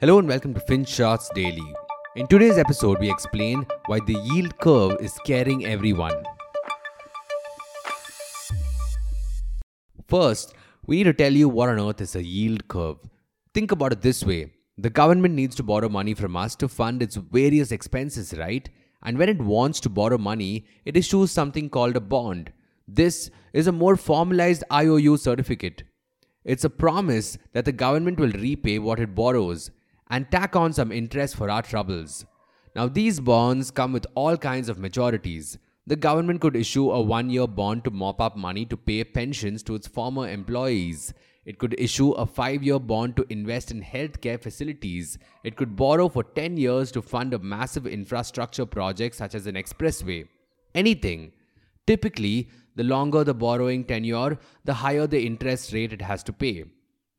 Hello and welcome to FinShots Daily. In today's episode, we explain why the yield curve is scaring everyone. First, we need to tell you what on earth is a yield curve. Think about it this way the government needs to borrow money from us to fund its various expenses, right? And when it wants to borrow money, it issues something called a bond. This is a more formalized IOU certificate. It's a promise that the government will repay what it borrows and tack on some interest for our troubles. Now, these bonds come with all kinds of maturities. The government could issue a one year bond to mop up money to pay pensions to its former employees. It could issue a five year bond to invest in healthcare facilities. It could borrow for 10 years to fund a massive infrastructure project such as an expressway. Anything. Typically, the longer the borrowing tenure, the higher the interest rate it has to pay.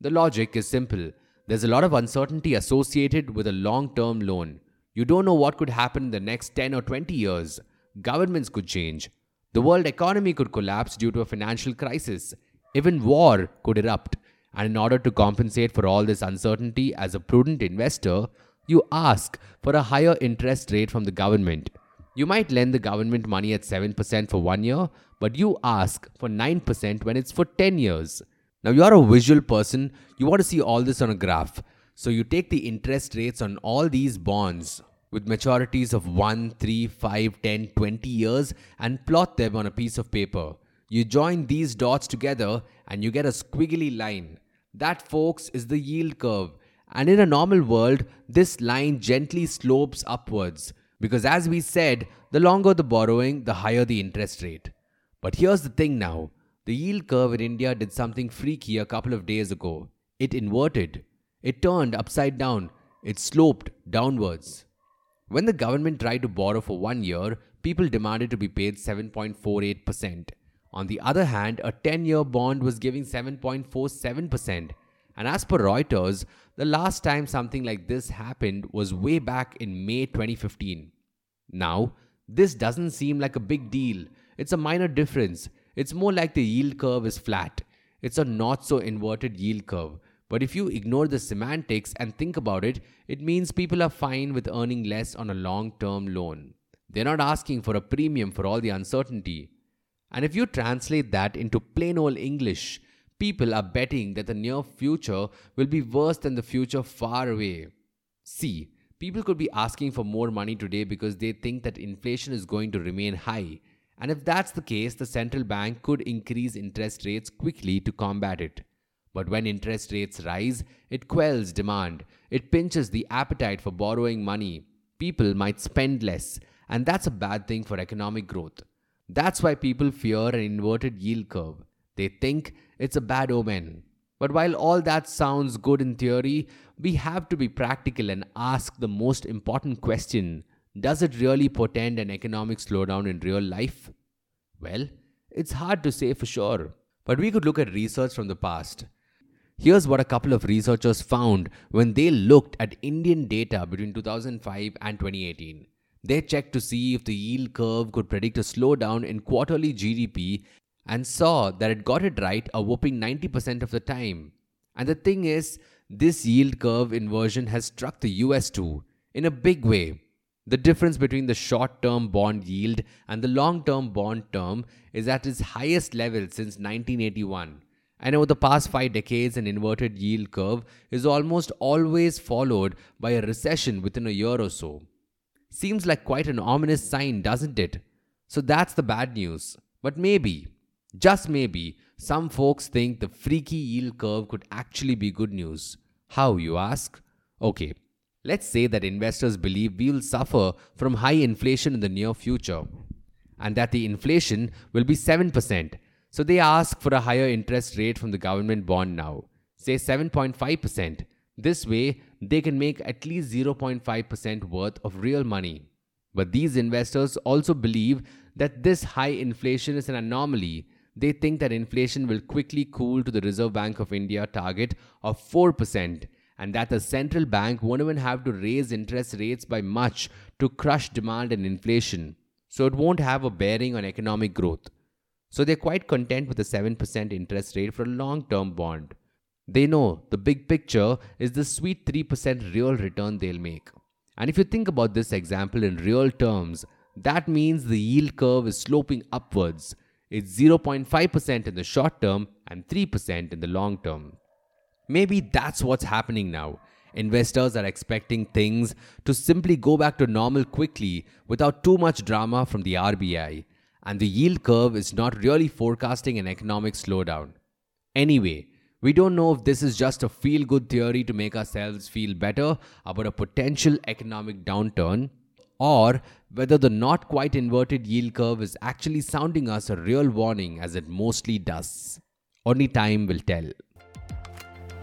The logic is simple. There's a lot of uncertainty associated with a long term loan. You don't know what could happen in the next 10 or 20 years. Governments could change. The world economy could collapse due to a financial crisis. Even war could erupt. And in order to compensate for all this uncertainty as a prudent investor, you ask for a higher interest rate from the government. You might lend the government money at 7% for one year, but you ask for 9% when it's for 10 years. Now, you're a visual person, you want to see all this on a graph. So, you take the interest rates on all these bonds with maturities of 1, 3, 5, 10, 20 years and plot them on a piece of paper. You join these dots together and you get a squiggly line. That, folks, is the yield curve. And in a normal world, this line gently slopes upwards. Because as we said, the longer the borrowing, the higher the interest rate. But here's the thing now the yield curve in India did something freaky a couple of days ago. It inverted, it turned upside down, it sloped downwards. When the government tried to borrow for one year, people demanded to be paid 7.48%. On the other hand, a 10 year bond was giving 7.47%. And as per Reuters, the last time something like this happened was way back in May 2015. Now, this doesn't seem like a big deal. It's a minor difference. It's more like the yield curve is flat. It's a not so inverted yield curve. But if you ignore the semantics and think about it, it means people are fine with earning less on a long term loan. They're not asking for a premium for all the uncertainty. And if you translate that into plain old English, people are betting that the near future will be worse than the future far away. See, people could be asking for more money today because they think that inflation is going to remain high. And if that's the case, the central bank could increase interest rates quickly to combat it. But when interest rates rise, it quells demand. It pinches the appetite for borrowing money. People might spend less, and that's a bad thing for economic growth. That's why people fear an inverted yield curve. They think it's a bad omen. But while all that sounds good in theory, we have to be practical and ask the most important question Does it really portend an economic slowdown in real life? Well, it's hard to say for sure. But we could look at research from the past. Here's what a couple of researchers found when they looked at Indian data between 2005 and 2018. They checked to see if the yield curve could predict a slowdown in quarterly GDP and saw that it got it right a whopping 90% of the time. And the thing is, this yield curve inversion has struck the US too, in a big way. The difference between the short term bond yield and the long term bond term is at its highest level since 1981. And over the past five decades, an inverted yield curve is almost always followed by a recession within a year or so. Seems like quite an ominous sign, doesn't it? So that's the bad news. But maybe, just maybe, some folks think the freaky yield curve could actually be good news. How, you ask? Okay, let's say that investors believe we will suffer from high inflation in the near future and that the inflation will be 7%. So they ask for a higher interest rate from the government bond now, say 7.5%. This way, they can make at least 0.5% worth of real money. But these investors also believe that this high inflation is an anomaly. They think that inflation will quickly cool to the Reserve Bank of India target of 4% and that the central bank won't even have to raise interest rates by much to crush demand and inflation. So it won't have a bearing on economic growth. So they're quite content with a 7% interest rate for a long term bond. They know the big picture is the sweet 3% real return they'll make. And if you think about this example in real terms, that means the yield curve is sloping upwards. It's 0.5% in the short term and 3% in the long term. Maybe that's what's happening now. Investors are expecting things to simply go back to normal quickly without too much drama from the RBI, and the yield curve is not really forecasting an economic slowdown. Anyway, we don't know if this is just a feel good theory to make ourselves feel better about a potential economic downturn, or whether the not quite inverted yield curve is actually sounding us a real warning as it mostly does. Only time will tell.